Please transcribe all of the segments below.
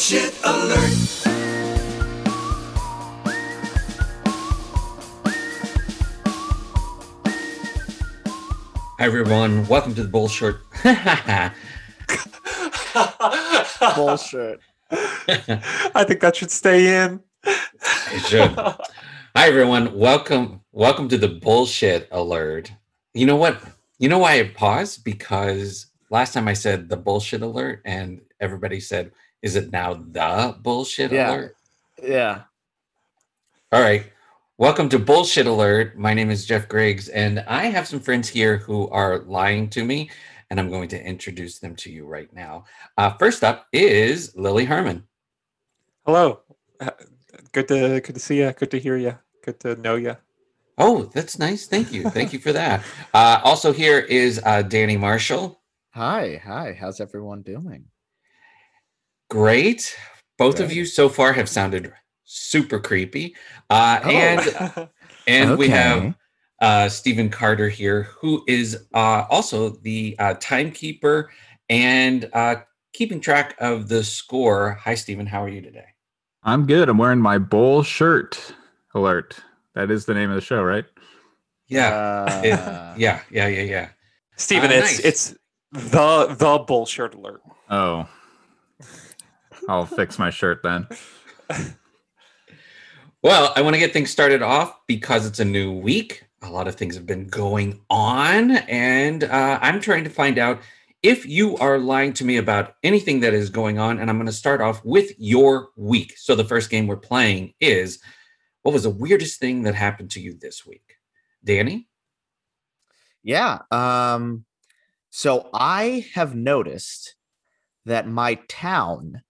bullshit alert. Hi everyone, welcome to the bullshit. Bullshit. I think that should stay in. It should. Hi everyone, welcome, welcome to the bullshit alert. You know what? You know why I paused? Because last time I said the bullshit alert, and everybody said, "Is it now the bullshit Yeah. alert?" Yeah. All right. Welcome to Bullshit Alert. My name is Jeff Griggs, and I have some friends here who are lying to me, and I'm going to introduce them to you right now. Uh, first up is Lily Herman. Hello. Uh, Good to good to see you. Good to hear you. Good to know you. Oh, that's nice. Thank you. Thank you for that. Uh, also, here is uh, Danny Marshall. Hi. Hi. How's everyone doing? Great. Both of you so far have sounded super creepy. Uh, Oh. And and we have uh, Stephen Carter here, who is uh, also the uh, timekeeper and uh, keeping track of the score. Hi, Stephen. How are you today? I'm good. I'm wearing my bull shirt alert. That is the name of the show, right? Yeah. It- Uh, yeah. Yeah. Yeah. Yeah. Steven, Ah, it's nice. it's the the bull shirt alert. Oh. I'll fix my shirt then. Well, I want to get things started off because it's a new week. A lot of things have been going on, and uh, I'm trying to find out if you are lying to me about anything that is going on. And I'm going to start off with your week. So, the first game we're playing is what was the weirdest thing that happened to you this week? Danny? Yeah. Um, so I have noticed that my town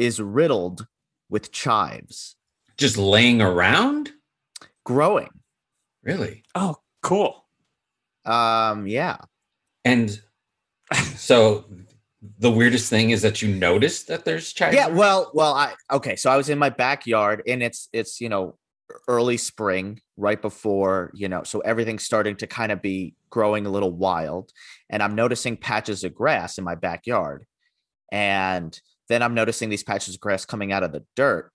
is riddled with chives Just laying around? growing. Really? Oh, cool. Um, yeah. And so, the weirdest thing is that you noticed that there's chives? Yeah, well, well, I okay, so I was in my backyard and it's it's, you know, early spring, right before, you know, so everything's starting to kind of be growing a little wild and I'm noticing patches of grass in my backyard. And then I'm noticing these patches of grass coming out of the dirt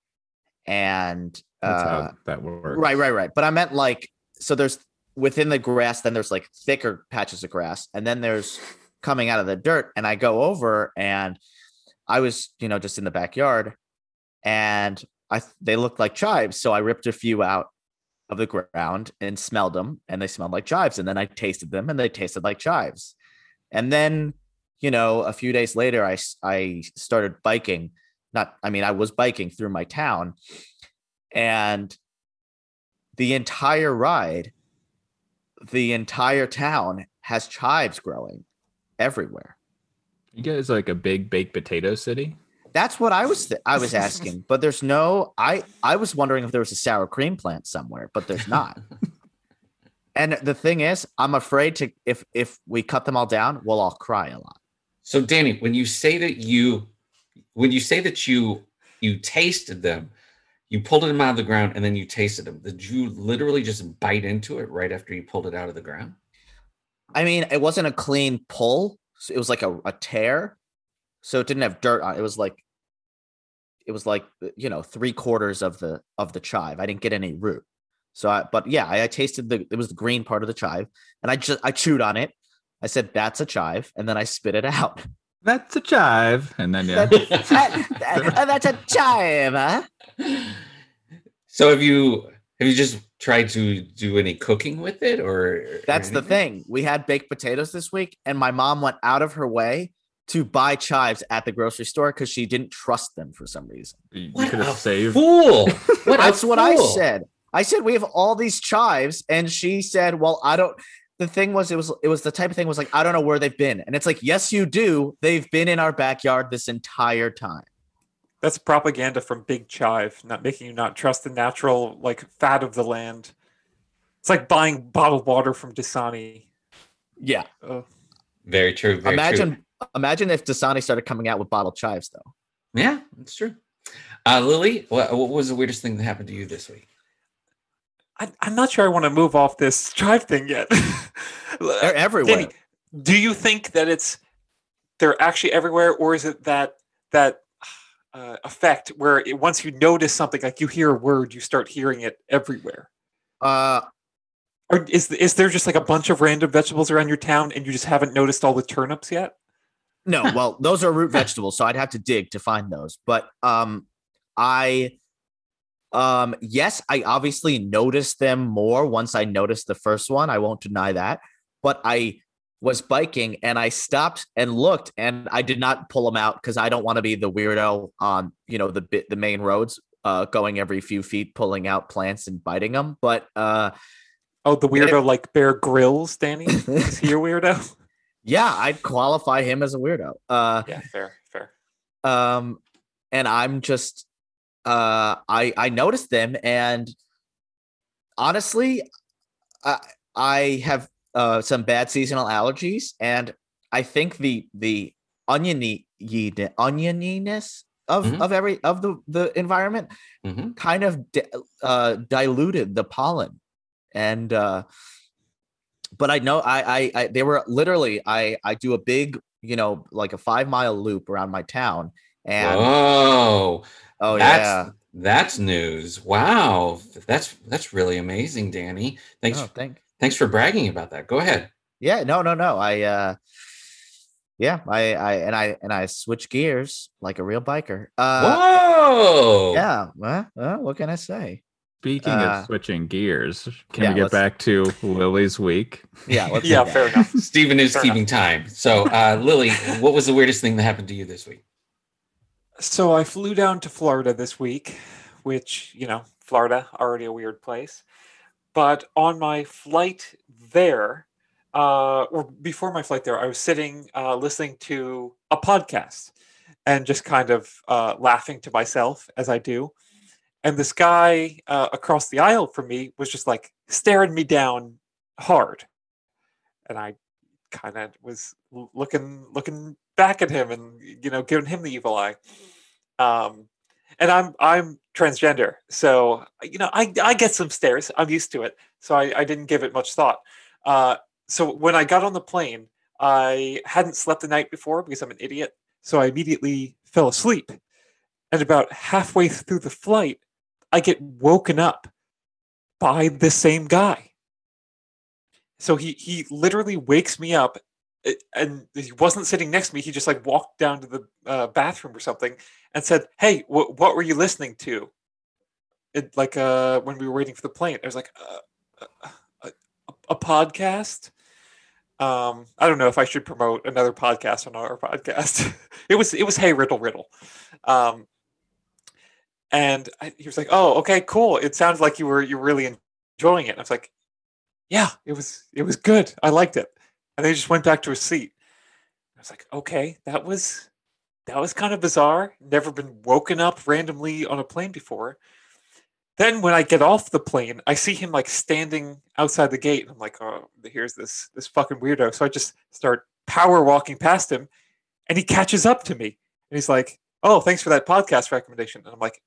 and That's uh how that works. Right, right, right. But I meant like so there's within the grass, then there's like thicker patches of grass, and then there's coming out of the dirt. And I go over and I was, you know, just in the backyard and I they looked like chives. So I ripped a few out of the ground and smelled them, and they smelled like chives. And then I tasted them and they tasted like chives. And then, you know, a few days later, I, I started biking. Not, I mean, I was biking through my town, and the entire ride, the entire town has chives growing everywhere. You guys like a big baked potato city? That's what I was th- I was asking, but there's no. I I was wondering if there was a sour cream plant somewhere, but there's not. and the thing is, I'm afraid to if if we cut them all down, we'll all cry a lot. So Danny, when you say that you when you say that you you tasted them, you pulled them out of the ground and then you tasted them, did you literally just bite into it right after you pulled it out of the ground? I mean, it wasn't a clean pull. So it was like a, a tear. So it didn't have dirt on it. It was like it was like uh, you know, three quarters of the of the chive. I didn't get any root. So I but yeah, I, I tasted the it was the green part of the chive and I just I chewed on it. I said that's a chive, and then I spit it out. That's a chive. And then yeah. That- that- oh, that's a chive, huh? so have you have you just tried to do any cooking with it or or That's the thing. We had baked potatoes this week, and my mom went out of her way to buy chives at the grocery store because she didn't trust them for some reason. You What could have saved. fool. What a That's what I said. I said we have all these chives, and she said, "Well, I don't." The thing was, it was it was the type of thing was like I don't know where they've been, and it's like yes, you do. They've been in our backyard this entire time. That's propaganda from Big Chive, not making you not trust the natural like fat of the land. It's like buying bottled water from Dasani. Yeah, Oh, Very true. Very imagine true. imagine if Dasani started coming out with bottled chives though. Yeah, that's true. Uh, Lily, what, what was the weirdest thing that happened to you this week? I, I'm not sure I want to move off this chive thing yet. They're everywhere. Danny, do you think that it's they're actually everywhere, or is it that that uh, effect where it, once you notice something, like you hear a word, you start hearing it everywhere? Uh, Or is is there just like a bunch of random vegetables around your town, and you just haven't noticed all the turnips yet? no, well, those are root vegetables, so I'd have to dig to find those. But um, I, um, yes, I obviously noticed them more once I noticed the first one. I won't deny that. But I was biking and I stopped and looked, and I did not pull them out because I don't want to be the weirdo on you know the bit the main roads, uh, going every few feet, pulling out plants and biting them. But uh, Oh, the weirdo like Bear Grylls, Danny. Is he a weirdo? yeah, I'd qualify him as a weirdo. Uh, yeah, fair, fair. um and i'm just uh i i noticed them and honestly i i have uh some bad seasonal allergies and i think the the oniony onioniness of Mhm. of every of the the environment hmm kind of di- uh diluted the pollen and uh but i know I, I i they were literally i i do a big you know like a five mile loop around my town and Whoa. Oh that's yeah that's news. Wow. That's that's really amazing, Danny. Thanks oh, thank thanks for bragging about that. Go ahead. yeah no no no i uh yeah i i and i and i switch gears like a real biker uh Whoa. yeah well, well, what can i say Speaking Uh, of switching gears, can yeah, we get back to Lily's week? yeah let's do Yeah, that. fair enough. Stephen is Fair keeping time. So, uh, Lily, what was the weirdest thing that happened to you this week? So I flew down to Florida this week, which, you know, Florida, already a weird place. But on my flight there, uh, or before my flight there, I was sitting uh, listening to a podcast and just kind of uh, laughing to myself as I do. And this guy uh, across the aisle from me was just like staring me down hard. And I kind of was looking looking back at him and you know giving him the evil eye. Um and i'm i'm transgender. So you know i i get some stares. I'm used to it. So i i didn't give it much thought. Uh so when i got on the plane i hadn't slept the night before because i'm an idiot. So i immediately fell asleep. And about halfway through the flight i get woken up by the same guy. So he he literally wakes me up and he wasn't sitting next to me. He just like walked down to the uh, bathroom or something and said hey wh- what were you listening to? It like uh when we were waiting for the plane. I was like uh, a, a, a podcast? Um i don't know if i should promote another podcast on our podcast. It was it was hey riddle riddle. Um and I, he was like oh okay cool. It sounds like you were you were really enjoying it. And i was like yeah it was it was good. I liked it and then he just went back to his seat. I was like okay that was that was kind of bizarre. Never been woken up randomly on a plane before. Then when i get off the plane i see him like standing outside the gate. I'm like oh here's this this fucking weirdo. So i just start power walking past him and he catches up to me. And he's like oh thanks for that podcast recommendation. And i'm like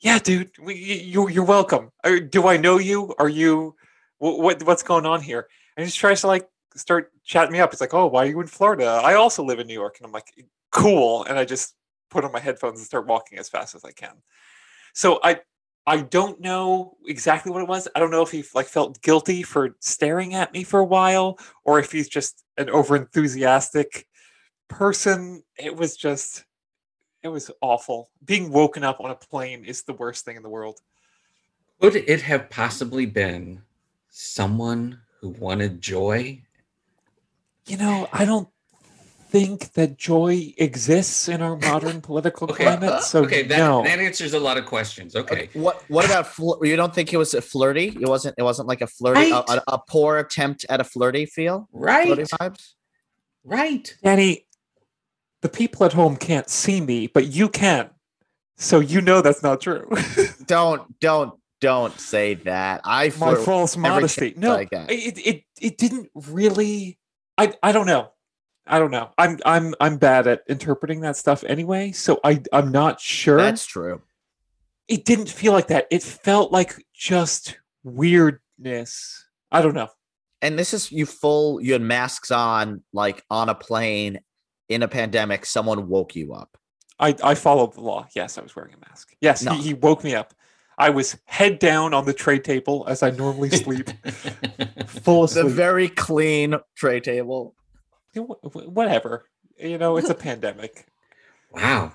yeah dude we, you, you're welcome. Uh, do i know you? Are you what, what what's going on here? And he just tries to like start chatting me up. It's like oh why are you in florida? I also live in new york. And i'm like cool. And i just put on my headphones and start walking as fast as i can. So i i don't know exactly what it was. I don't know if he like felt guilty for staring at me for a while or if he's just an over enthusiastic person. It was just it was awful. Being woken up on a plane is the worst thing in the world. Could it have possibly been someone who wanted joy? You know, I don't think that joy exists in our modern political Okay. climate. So okay, that, no. that answers a lot of questions. Okay. What what about fl- you don't think it was a flirty? It wasn't it wasn't like a flirty a, Right. a, a poor attempt at a flirty feel? Right. Flirty vibes? Right. Danny, the people at home can't see me, but you can. So you know that's not true. Don't don't don't say that. I My false modesty. No, I get. it, it it didn't really. I I don't know. I don't know. I'm I'm I'm bad at interpreting that stuff anyway. So I I'm not sure. That's true. it didn't feel like that. It felt like just weirdness. I don't know. And this is you full. You had masks on, like on a plane in a pandemic. Someone woke you up. I, I followed the law. Yes, I was wearing a mask. Yes, No. he, he woke me up. I was head down on the tray table as I normally sleep, full The asleep. very clean tray table. You know, wh- wh- Whatever. You know, it's a pandemic. wow.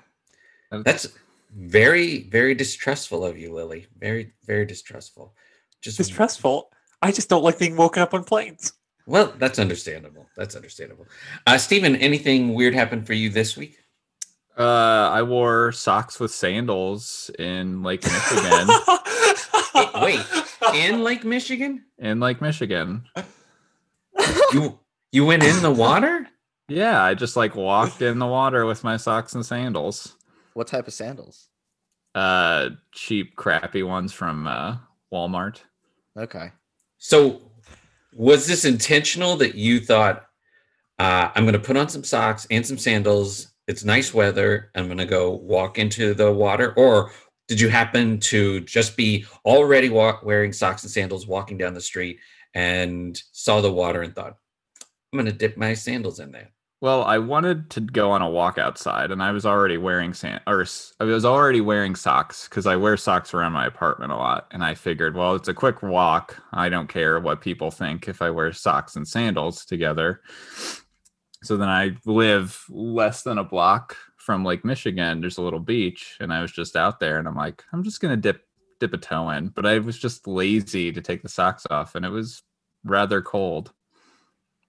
That's very, very distrustful of you, Lily. Very, very distrustful. Just Distressful. I just don't like being woken up on planes. Well, that's understandable. That's understandable. Uh, Stephen, anything weird happened for you this week? Uh, I wore socks with sandals in Lake Michigan. Wait, In Lake Michigan, in Lake Michigan. you you went in the water. Yeah, I just like walked in the water with my socks and sandals. What type of sandals? Uh, cheap, crappy ones from uh, Walmart. Okay. So, was this intentional that you thought, uh, I'm going to put on some socks and some sandals? It's nice weather. I'm going to go walk into the water. Or did you happen to just be already walk, wearing socks and sandals walking down the street and saw the water and thought, I'm going to dip my sandals in there? Well, I wanted to go on a walk outside, and I was already wearing sand or I was already wearing socks because I wear socks around my apartment a lot. And I figured, well, it's a quick walk. I don't care what people think if I wear socks and sandals together. So then I live less than a block from Lake Michigan. There's a little beach, and I was just out there, and I'm like, I'm just gonna dip dip a toe in, but I was just lazy to take the socks off, and it was rather cold.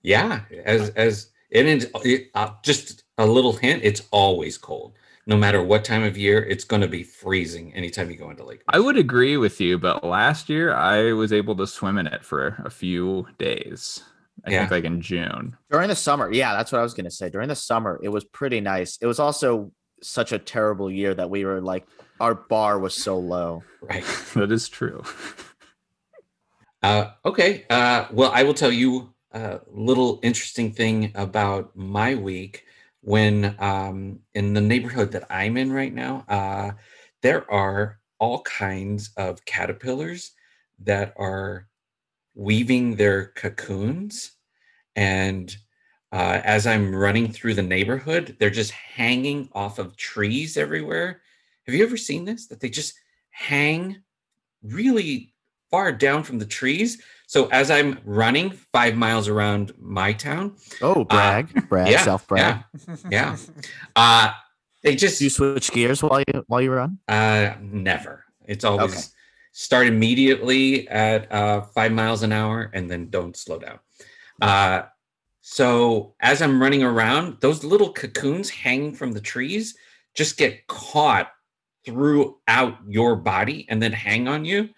Yeah, as as it is, it, uh, just a little hint. It's always cold, no matter what time of year. It's going to be freezing anytime you go into Lake. I would agree with you, but last year I was able to swim in it for a few days. I Yeah. think like in June. During the summer, yeah, that's what I was gonna say. During the summer, it was pretty nice. It was also such a terrible year that we were like, our bar was so low. Right. that is true. Uh, okay. Uh, well, I will tell you a little interesting thing about my week. When um, in the neighborhood that I'm in right now, uh, there are all kinds of caterpillars that are weaving their cocoons. And uh, as I'm running through the neighborhood, they're just hanging off of trees everywhere. Have you ever seen this? That they just hang really far down from the trees. So as I'm running five miles around my town, Oh, brag, brag, yeah, self brag. yeah. uh, they just Do you switch gears while you while you run? uh, never. It's always Okay. start immediately at uh, five miles an hour and then don't slow down. Uh, so as I'm running around, those little cocoons hanging from the trees just get caught throughout your body and then hang on you.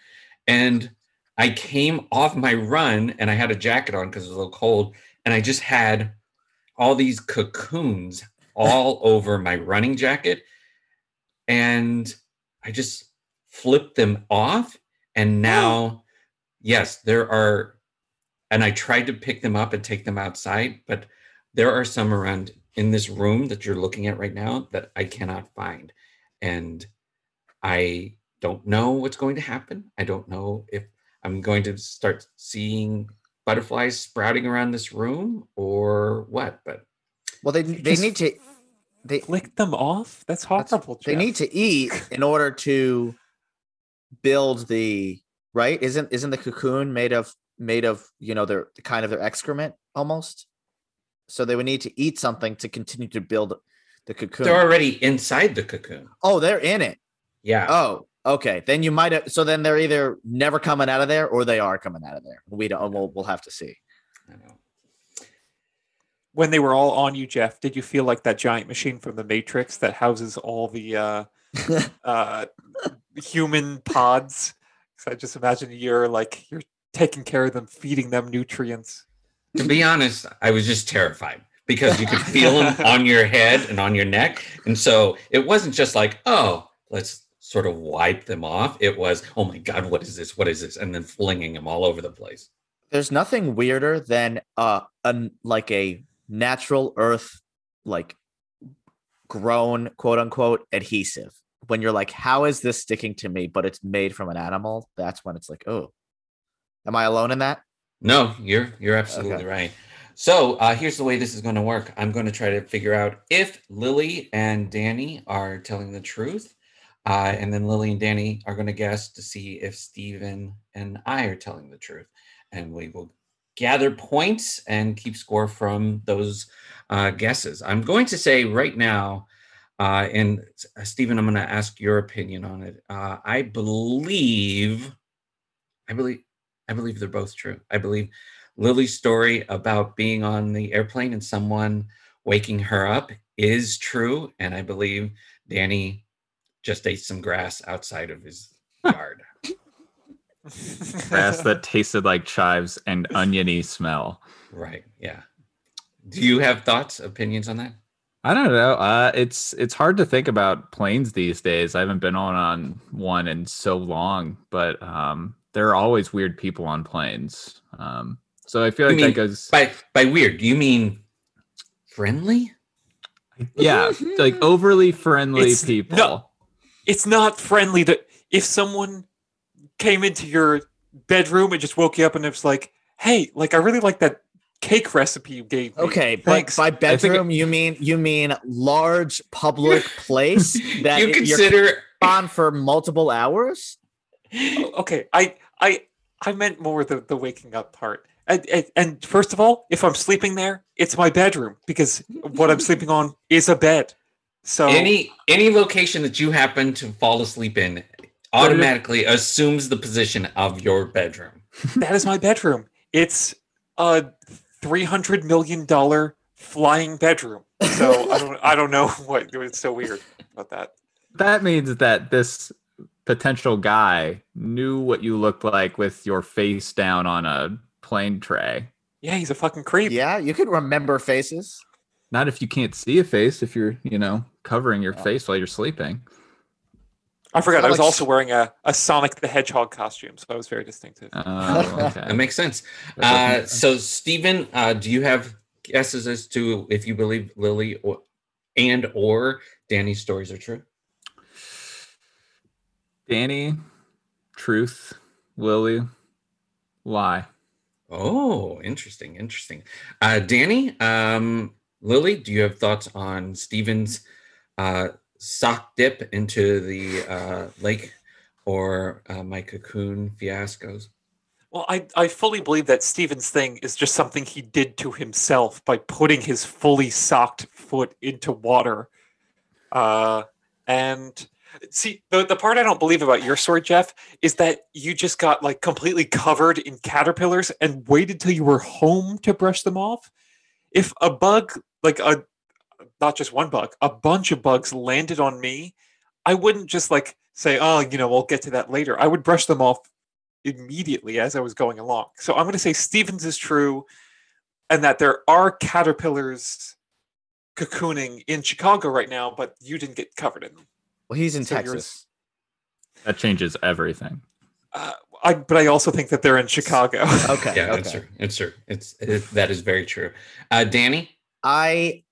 And I came off my run and I had a jacket on because it was a little cold, and I just had all these cocoons all over my running jacket. And I just flipped them off. And now, yes, there are, and I tried to pick them up and take them outside, but there are some around in this room that you're looking at right now that I cannot find. And I don't know what's going to happen. I don't know if I'm going to start seeing butterflies sprouting around this room or what, but Well, they they need to they Flick them off? That's That's- horrible. they need to eat in order to build the right. Isn't isn't the cocoon made of made of you know their kind of their excrement almost? So they would need to eat something to continue to build the cocoon. they're already inside the cocoon. oh, they're in it. Yeah. Oh, okay. Then you might have. So then they're either never coming out of there or they are coming out of there. We don't. We'll we'll have to see. I know. when they were all on you, Jeff, did you feel like that giant machine from the Matrix that houses all the uh, uh, human pods? 'Cause I just imagine you're like you're taking care of them, feeding them nutrients. To be honest, I was just terrified because you could feel them on your head and on your neck. And so it wasn't just like, oh, let's sort of wipe them off. It was, oh my God, what is this? What is this? And then flinging them all over the place. There's nothing weirder than uh, a like a natural earth like grown quote unquote adhesive. When you're like, how is this sticking to me? But it's made from an animal. That's when it's like, oh, Am I alone in that? No, you're you're absolutely Okay. right. So uh, here's the way this is going to work. I'm going to try to figure out if Lily and Danny are telling the truth, uh, and then Lily and Danny are going to guess to see if Steven and I are telling the truth, and we will gather points and keep score from those uh, guesses. I'm going to say right now, uh, and uh, Stephen, I'm going to ask your opinion on it. Uh, I believe, I believe, I believe they're both true. I believe Lily's story about being on the airplane and someone waking her up is true, and I believe Danny just ate some grass outside of his yard. Grass that tasted like chives and oniony smell. right? Yeah. Do you have thoughts, opinions on that? I don't know. Uh, it's it's hard to think about planes these days. I haven't been on on one in so long, but um, there are always weird people on planes. Um, so I feel You like that goes. By by weird, do you mean friendly? Yeah, like overly friendly It's- people. no. it's not friendly That if someone came into your bedroom and just woke you up and it was like, "Hey, like I really like that cake recipe you gave me." Okay, but Thanks. by think it- bedroom you mean you mean large public place that you you're consider on for multiple hours? Oh, okay, I I I meant more the the waking up part. And, and, and first of all, if I'm sleeping there, it's my bedroom because what I'm sleeping on is a bed. So any any location that you happen to fall asleep in automatically assumes the position of your bedroom. that is my bedroom. It's a three hundred million dollar flying bedroom. So I don't I don't know what it's so weird about that. That means that this potential guy knew what you looked like with your face down on a plane tray. Yeah, he's a fucking creep. Yeah, you could remember faces. Not if you can't see a face, if you're, you know, covering your Oh. face while you're sleeping. I forgot. not I was like also wearing a, a Sonic the Hedgehog costume, so I was very distinctive. Oh, That makes sense. Uh, does make sense. so, Stephen, uh, do you have guesses as to if you believe Lily or, and or Danny's stories are true? Danny, truth, Lily, lie. Oh, interesting, interesting. Uh, Danny, um, Lily, do you have thoughts on Stephen's uh, sock dip into the uh, lake or uh, my cocoon fiascos? Well, I, I fully believe that Steven's thing is just something he did to himself by putting his fully socked foot into water. Uh, and see, the, the part I don't believe about your story, Jeff, is that you just got like completely covered in caterpillars and waited till you were home to brush them off. If a bug, like a, not just one bug, a bunch of bugs landed on me, I wouldn't just like say, oh, you know, we'll get to that later. I would brush them off immediately as I was going along. So I'm going to say Stevens is true and that there are caterpillars cocooning in Chicago right now, but you didn't get covered in them. Well, he's in So Texas. That changes everything. Uh, I, but I also think that they're in Chicago. Okay. Yeah, okay. it's true. It's true. It's it, that is very true. Uh, Danny, I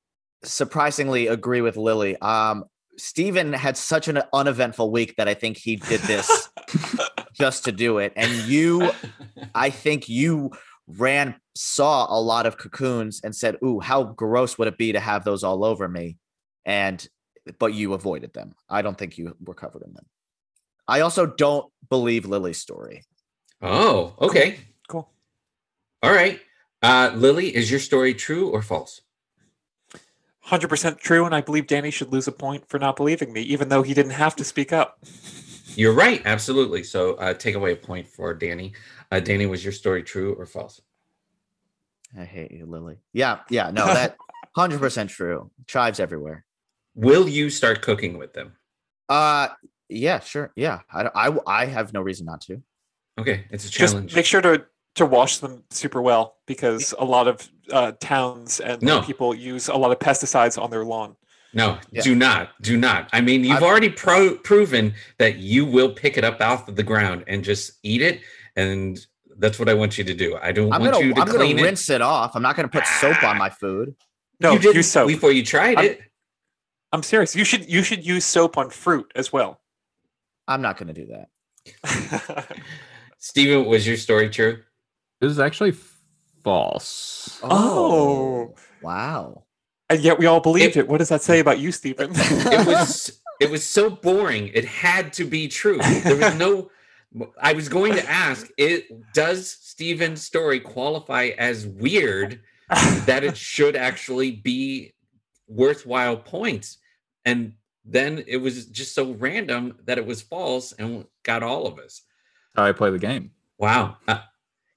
surprisingly agree with Lily. Um, Steven had such an uneventful week that I think he did this just to do it. And you, I think you ran, saw a lot of cocoons and said, Ooh, how gross would it be to have those all over me? And, but you avoided them. I don't think you were covered in them. I also don't believe Lily's story. oh, okay, cool. all right. Uh, Lily, is your story true or false? 100% true. And I believe Danny should lose a point for not believing me, even though he didn't have to speak up. You're right, absolutely. So uh, take away a point for Danny. Uh, Danny, was your story true or false? I hate you, Lily. Yeah, yeah, no, that 100% true. Chives everywhere. Will you start cooking with them? Uh, yeah, sure. Yeah, I, I, I have no reason not to. Okay, it's a challenge. Just make sure to, to wash them super well because a lot of uh, towns and No. people use a lot of pesticides on their lawn. No, Yeah. do not, do not. I mean, you've I've- already pro- proven that you will pick it up off of the ground and just eat it, and that's what I want you to do. I don't I'm want gonna you to I'm gonna clean it. rinse it. off. I'm not gonna put soap on my food. No, you didn't use soap. before you tried I'm- it. I'm serious. You should you should use soap on fruit as well. I'm not gonna do that. Stephen, was your story true? It was actually false. Oh. oh. wow. And yet we all believed It- it. What does that say about you, Stephen? it was it was so boring it had to be true there was no i was going to ask it does steven's story qualify as weird that it should actually be worthwhile points and then it was just so random that it was false and got all of us How I play the game. wow Uh,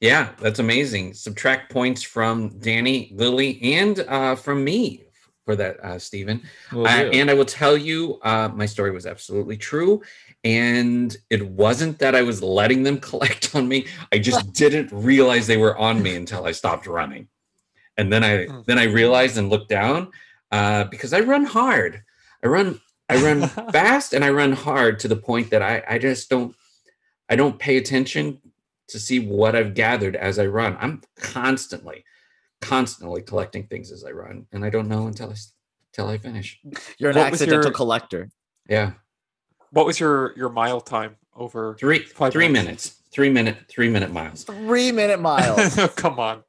yeah that's amazing subtract points from danny lily and uh, from me for that uh, stephen Will uh, and I will tell you, uh, my story was absolutely true. And it wasn't that I was letting them collect on me. I just didn't realize they were on me until I stopped running. And then I Hmm. then I realized and looked down uh, because I run hard. I run I run fast and I run hard to the point that I I just don't I don't pay attention to see what I've gathered as I run. I'm constantly constantly collecting things as I run, and I don't know until I s- till I finish. You're an What accidental your- collector. Yeah, what was your your mile time over? three Five three minutes. minutes, three minute three minute miles. Three minute miles. Come on.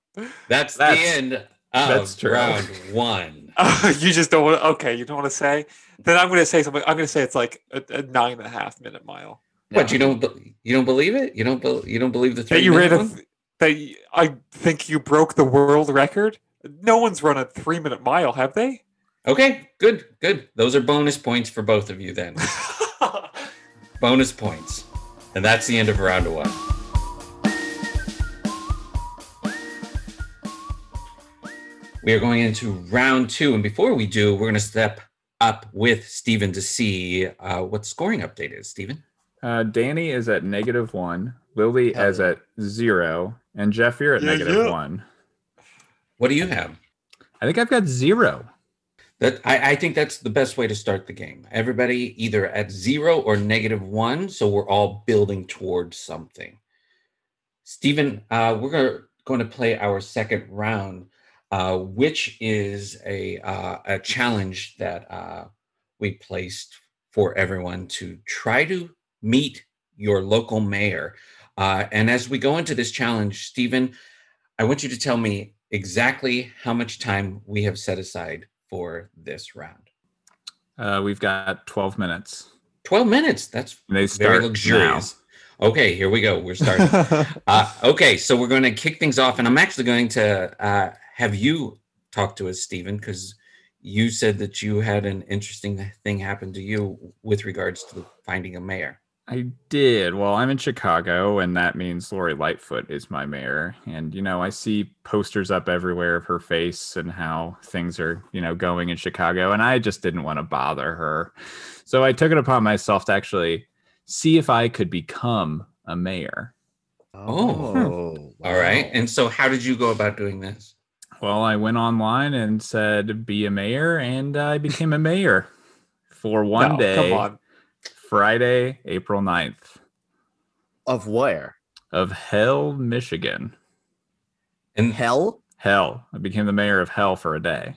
That's, That's- the end of that's round one. you just don't want. To. Okay, you don't want to say. Then I'm going to say something. I'm going to say it's like a, a nine and a half minute mile. What you don't be- you don't believe it? You don't be- you don't believe the three That you ran minute a. one? th- That y- I think you broke the world record. No one's run a three minute mile, have they? Okay, good, good. Those are bonus points for both of you then. bonus points, and that's the end of round one. We are going into round two, and before we do, we're going to step up with Stephen to see uh, what scoring update is. Stephen, Uh, Danny is at negative one. Lily Hell is yeah. at zero, and Jeff, you're at Yeah, negative yeah. one. what do you have? I think I've got zero. That I, I think that's the best way to start the game. Everybody either at zero or negative one, so we're all building towards something. Stephen, uh, we're going to play our second round, uh, which is a uh, a challenge that uh, we placed for everyone to try to meet your local mayor. Uh, and as we go into this challenge, Stephen, I want you to tell me exactly how much time we have set aside for this round. Uh, we've got 12 minutes. 12 minutes. That's They very start luxurious. Okay, here we go. We're starting. uh, okay, so we're going to kick things off, and I'm actually going to uh, have you talked to us, Stephen, because you said that you had an interesting thing happen to you with regards to finding a mayor. I did. Well, I'm in Chicago, and that means Lori Lightfoot is my mayor. And, you know, I see posters up everywhere of her face and how things are, you know, going in Chicago. And I just didn't want to bother her. So I took it upon myself to actually see if I could become a mayor. Oh. oh. All right. wow. And so, how did you go about doing this? Well, I went online and said, be a mayor, and I became a mayor for one No, day, Come on. Friday, April 9th, of where? of Hell, Michigan. In Hell? Hell. I became the mayor of Hell for a day.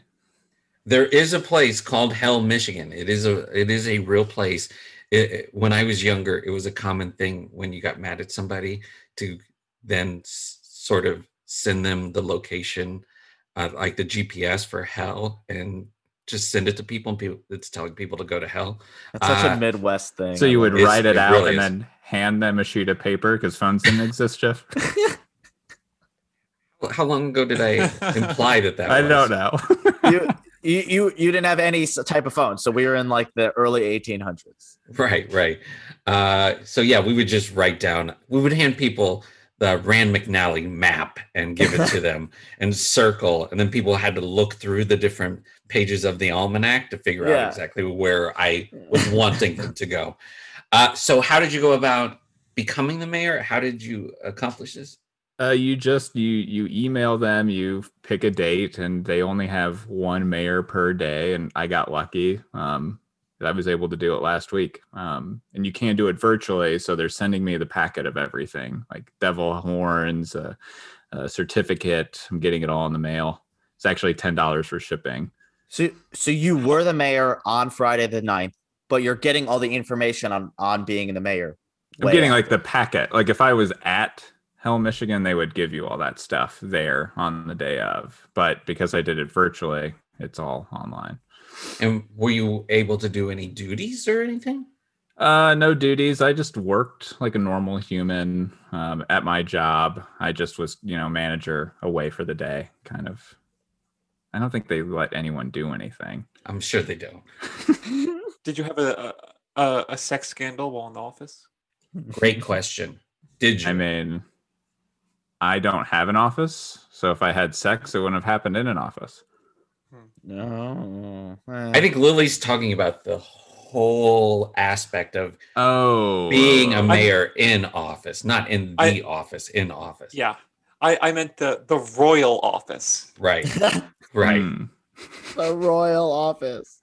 There is a place called Hell, Michigan. It is a it is a real place. It, it- when I was younger, it was a common thing when you got mad at somebody to then s- sort of send them the location, uh, like the GPS for Hell, and just send it to people. And people, it's telling people to go to Hell. That's such Uh, a Midwest thing. So you would It's- write it it out really and is. then hand them a sheet of paper because phones didn't exist, Jeff. How long ago did I imply that that? I was? don't know. you, you you you didn't have any type of phone, so we were in like the early 1800s. Right, right. Uh, so yeah, we would just write down. We would hand people the Rand McNally map and give it to them and circle, and then people had to look through the different pages of the almanac to figure Yeah. out exactly where I was wanting them to go. Uh, so, how did you go about becoming the mayor? How did you accomplish this? Uh, you just you you email them, you pick a date, and they only have one mayor per day. And I got lucky. Um, that I was able to do it last week. Um, and you can do it virtually, so they're sending me the packet of everything, like devil horns, a, a certificate. I'm getting it all in the mail. It's actually ten dollars for shipping. So so you were the mayor on Friday the 9th, but you're getting all the information on on being the mayor. I'm getting like the packet. Like if I was at Hell, Michigan, they would give you all that stuff there on the day of. But because I did it virtually, it's all online. And were you able to do any duties or anything? Uh, no duties. I just worked like a normal human um, at my job. I just was, you know, manager away for the day, kind of. I don't think they let anyone do anything. I'm sure they don't. Did you have a a, a, a sex scandal while in the office? Great question. Did you? I mean, I don't have an office, so if I had sex, it wouldn't have happened in an office. No. I think Lily's talking about the whole aspect of Oh, being a mayor in office, not in the I- office, in office. Yeah, I I meant the the royal office. Right. Right. hmm, the royal office.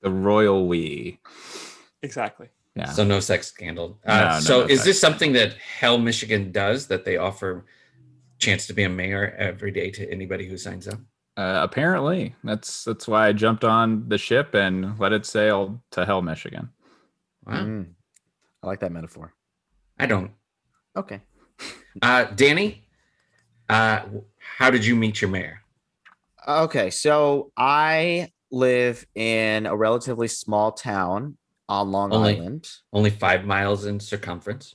the royal we. Exactly. Yeah. So no sex scandal. No, Uh, no, so no is sex this something that Hell Michigan does that they offer chance to be a mayor every day to anybody who signs up? Uh, apparently, that's that's why I jumped on the ship and let it sail to hell, Michigan. Wow. Mm. I like that metaphor. I don't. Okay. Uh, Danny, uh, how did you meet your mayor? Okay, so I live in a relatively small town on Long Only- Island. Only five miles in circumference.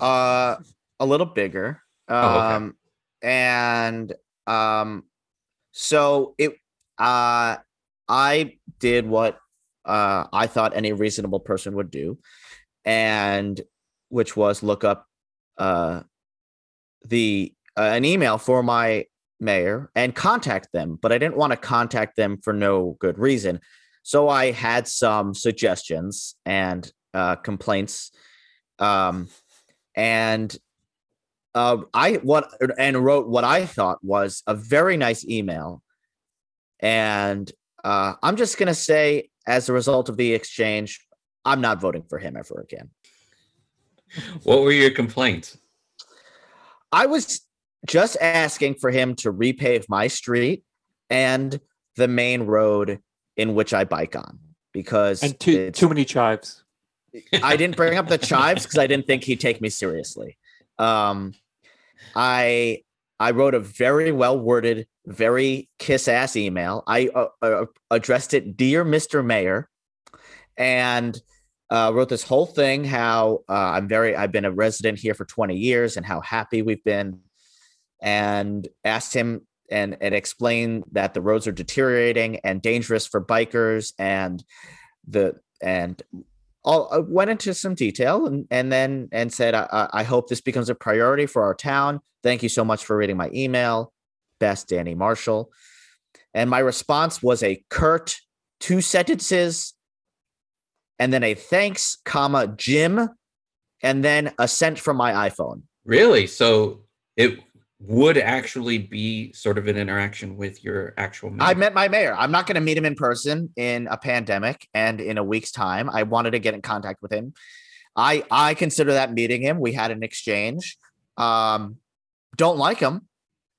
Uh a little bigger. Oh, okay. Um and um so it uh I did what uh I thought any reasonable person would do and which was look up uh the uh, an email for my mayor and contact them but I didn't want to contact them for no good reason. So I had some suggestions and uh complaints um and uh, I what and wrote what I thought was a very nice email, and uh, I'm just gonna say, as a result of the exchange, I'm not voting for him ever again. What were your complaints? I was just asking for him to repave my street and the main road in which I bike on because And too too many chives. I didn't bring up the chives because I didn't think he'd take me seriously. Um, I I wrote a very well worded, very kiss ass email. I uh, uh, addressed it, dear Mister Mayor, and uh, wrote this whole thing. How uh, I'm very I've been a resident here for 20 years and how happy we've been, and asked him and and explained that the roads are deteriorating and dangerous for bikers and the and I went into some detail and, and then and said I, I hope this becomes a priority for our town. Thank you so much for reading my email. Best Danny Marshall. And my response was a curt two sentences and then a thanks, comma, Jim, and then a sent from my iPhone. Really? So it would actually be sort of an interaction with your actual mayor. I met my mayor. I'm not going to meet him in person in a pandemic and in a week's time. I wanted to get in contact with him. I I consider that meeting him. We had an exchange. Um, don't like him.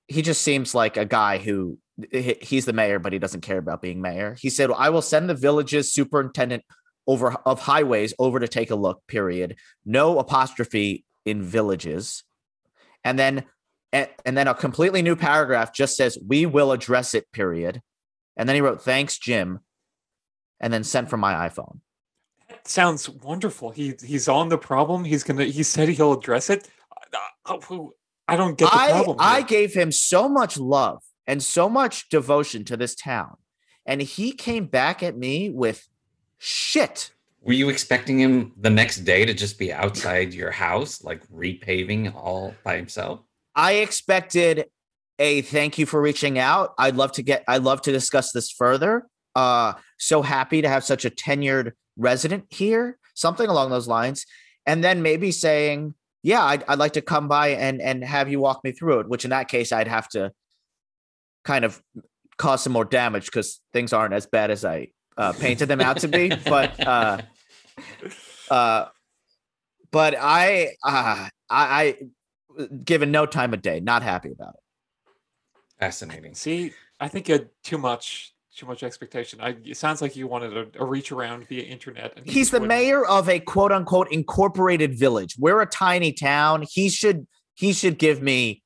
He just seems like a guy who he's the mayor, but he doesn't care about being mayor. He said, "I will send the village's superintendent over of highways over to take a look." Period. No apostrophe in villages, and then and, and then a completely new paragraph just says we will address it period and then he wrote thanks jim and then sent from my iphone That sounds wonderful. He he's on the problem. He's gonna. He said he'll address it. Uh, I don't get the I, problem. I gave him so much love and so much devotion to this town and he came back at me with shit Were you expecting him the next day to just be outside your house, like repaving all by himself? I expected a thank you for reaching out. I'd love to get i'd love to discuss this further. Uh so happy to have such a tenured resident here something along those lines. And then maybe saying yeah I'd, I'd like to come by and and have you walk me through it which in that case i'd have to kind of cause some more damage because things aren't as bad as i uh, painted them out to be. But uh uh but i uh i i given no time of day not happy about it Fascinating. see. I think you had too much too much expectation. I, it sounds like you wanted a, a reach around via internet. And he he's the wouldn't. mayor of a quote unquote incorporated village we're a tiny town he should he should give me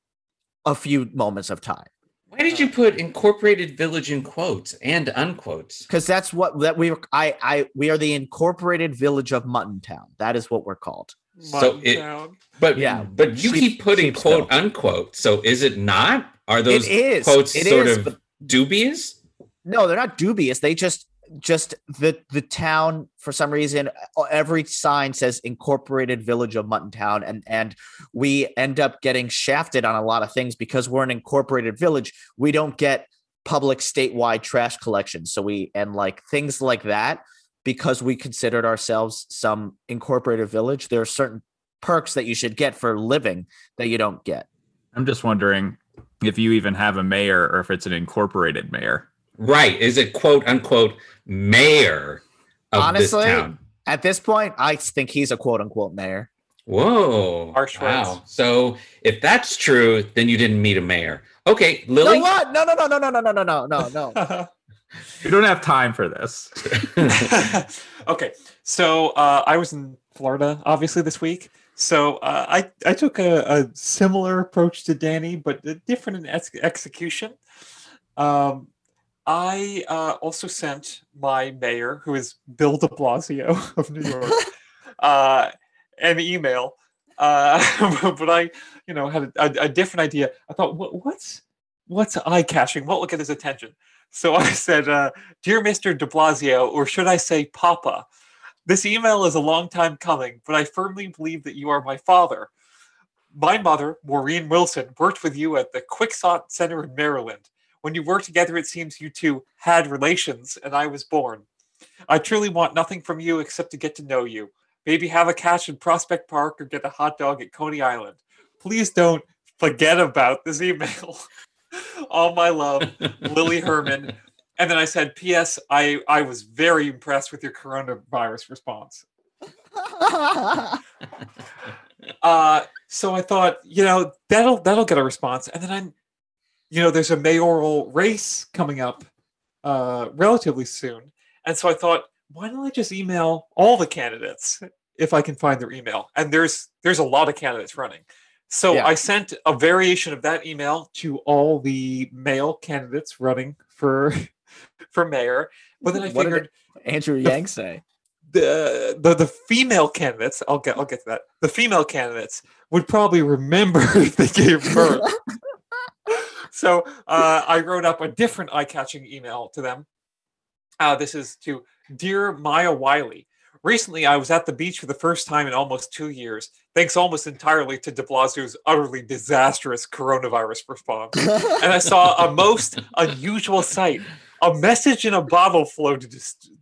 a few moments of time Why did you put incorporated village in quotes and unquotes? because that's what that we I I we are the incorporated village of Muttontown. That is what we're called. So Mutton it- Town. But Yeah, but you sheep- keep putting quote milk. unquote. So is it not? Are those it is quotes It sort is, of dubious? no, they're not dubious. They just just the the town for some reason uh, every sign says incorporated village of Muttontown and and we end up getting shafted on a lot of things because we're an incorporated village. We don't get public statewide trash collection. So we and like things like that because we considered ourselves some incorporated village. There are certain perks that you should get for living that you don't get. I'm just wondering if you even have a mayor or if it's an incorporated mayor. Right. Is it quote unquote mayor of Honestly, this town? At this point, I think he's a quote unquote mayor. Whoa. Harsh wow. words. So if that's true, then you didn't meet a mayor. Okay, No, Lily. what? No, no, no, no, no, no, no, no, no, no, no. We don't have time for this. okay, so uh, I was in Florida, obviously this week. So uh, I I took a, a similar approach to Danny, but different in ex- execution. Um, I uh, also sent my mayor, who is Bill De Blasio of New York, uh, an email. Uh, but I, you know, had a, a, a different idea. I thought, what, what's what's eye catching? What will get his attention? So I said, uh, Dear Mr. de Blasio, or should I say Papa, this email is a long time coming, but I firmly believe that you are my father. My mother, Maureen Wilson, worked with you at the Quicksot Center in Maryland. When you worked together, it seems you two had relations, and I was born. I truly want nothing from you except to get to know you. Maybe have a catch in Prospect Park or get a hot dog at Coney Island. Please don't forget about this email. All my love, Lily Herman. And then I said, P.S. I, I was very impressed with your coronavirus response. Uh, so I thought, you know, that'll that'll get a response. And then I'm, you know, there's a mayoral race coming up uh, relatively soon. And so I thought, why don't I just email all the candidates if I can find their email? And there's there's a lot of candidates running. So Yeah. I sent a variation of that email to all the male candidates running for for mayor. But then I What did figured Andrew Yang say? the, the the female candidates, I'll get I'll get to that. The female candidates would probably remember if they gave birth. so uh, I wrote up a different eye-catching email to them. Uh, this is to dear Maya Wiley. Recently, I was at the beach for the first time in almost two years, thanks almost entirely to De Blasio's utterly disastrous coronavirus response and I saw a most unusual sight. A message in a bottle floated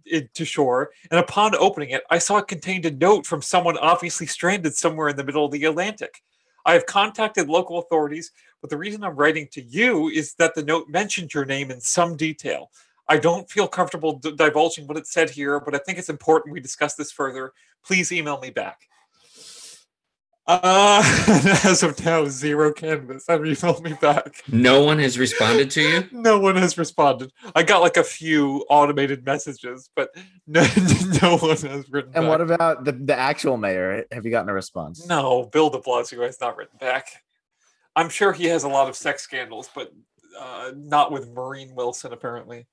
to, to shore, and upon opening it, I saw it contained a note from someone obviously stranded somewhere in the middle of the Atlantic. I have contacted local authorities, but the reason I'm writing to you is that the note mentioned your name in some detail. I don't feel comfortable d- divulging what it said here, but I think it's important we discuss this further. Please email me back. Uh, as of now, zero canvas have you emailed me back. No one has responded to you. No one has responded. I got like a few automated messages, but no, no one has written back. And back. what about the, the actual mayor? Have you gotten a response? No, Bill de Blasio has not written back. I'm sure he has a lot of sex scandals, but uh, not with Maureen Wilson, apparently.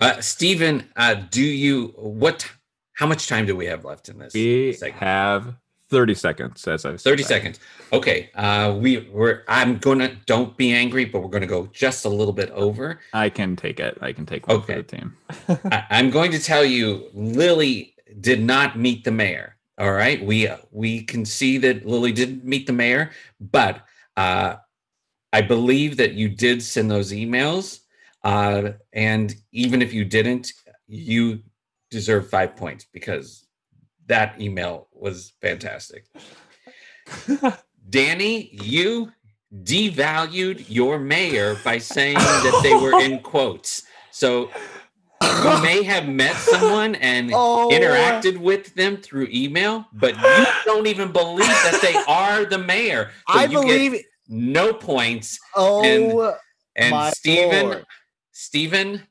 Uh, Stephen, uh, do you what? How much time do we have left in this? We segment? have 30 seconds, as I've 30 said. seconds. Okay. Uh, we we're I'm gonna don't be angry, but we're gonna go just a little bit over. I can take it. I can take one Okay. for the team. I, I'm going to tell you, Lily did not meet the mayor. All right. We we can see that Lily didn't meet the mayor, but uh, I believe that you did send those emails. Uh, and even if you didn't, you deserve five points because that email was fantastic. Danny, you devalued your mayor by saying that they were in quotes. So you may have met someone and Oh. interacted with them through email, but you don't even believe that they are the mayor. So I believe. no points. Oh, And my Stephen, lord. Stephen,